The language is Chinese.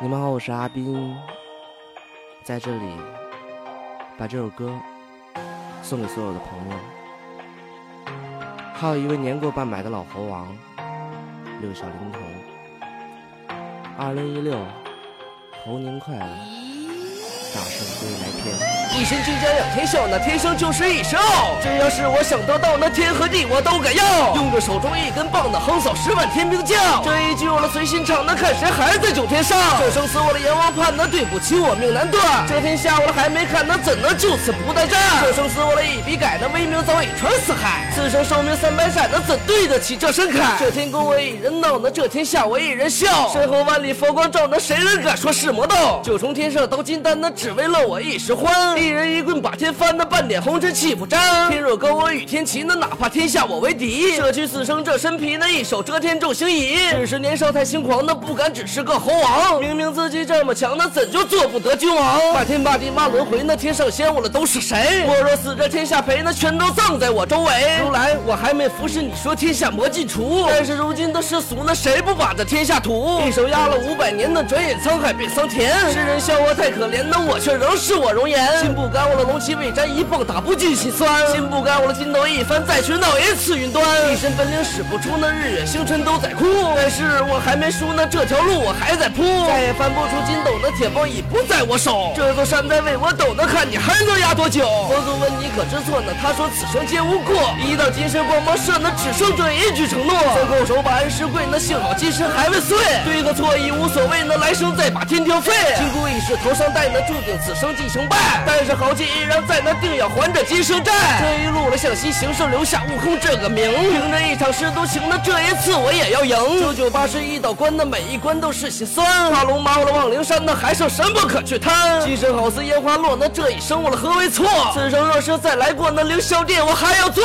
你们好，我是阿斌，在这里把这首歌送给所有的朋友，还有一位年过半百的老猴王六小龄童。二零一六，猴年快乐，大圣归来篇。一身巨将仰天笑，那天生就是一身傲。只要是我想得到，那天和地我都敢要。用着手中一根棒，那横扫十万天兵将。这一句我了随心唱，那看谁还在九天上。这生死我的阎王判，那对不起我命难断。这天下我了还没看，那怎能就此不待战？这生死我了一笔改，那威名早已传四海。此生寿命三百载，那怎对得起这身铠？这天宫我一人闹，那这天下我一人笑。身后万里佛光照，那谁人敢说是魔道？九重天上刀金丹，那只为了我一时欢。一人一棍把天翻，那半点红尘气不沾。天若跟我与天齐，那哪怕天下我为敌。舍去此生这身皮，那一手遮天众星移。只是年少太轻狂，那不敢只是个猴王。明明自己这么强，那怎就做不得君王？骂天骂地骂轮回，那天上仙我了都是谁？我若死这天下陪，那全都葬在我周围。如来我还没服侍你说天下魔尽除，但是如今的世俗，那谁不把这天下图？一手压了五百年，那转眼沧海变桑田。世人笑我太可怜，那我却仍是我容颜。心不甘。我的龙旗未沾一棒打不尽心酸，心不甘我的筋斗一翻再去闹一次云端，一身本领使不出那日月星辰都在哭，但是我还没输那这条路我还在铺，再也翻不出筋斗那铁棒已不在我手，这座山在为我抖，那看你还能压多久？佛祖问你可知错？呢他说此生皆无过，一道金身光芒射，那只剩这一句承诺，最后手把恩师跪，那幸好金身还未碎，对和错已无所谓，那来生再把天挑废，金箍已是头上戴，那注定此生即成败，但是好。依然在那，定要还这今生债。这一路了向西行，是留下悟空这个名。凭着一场师徒情，那这一次我也要赢。九九八十一道关，那每一关都是心酸。踏龙马，我了望灵山，那还剩什么可去贪？今生好似烟花落，那这一生我了何为错？此生若是再来过，那凌霄殿我还要做。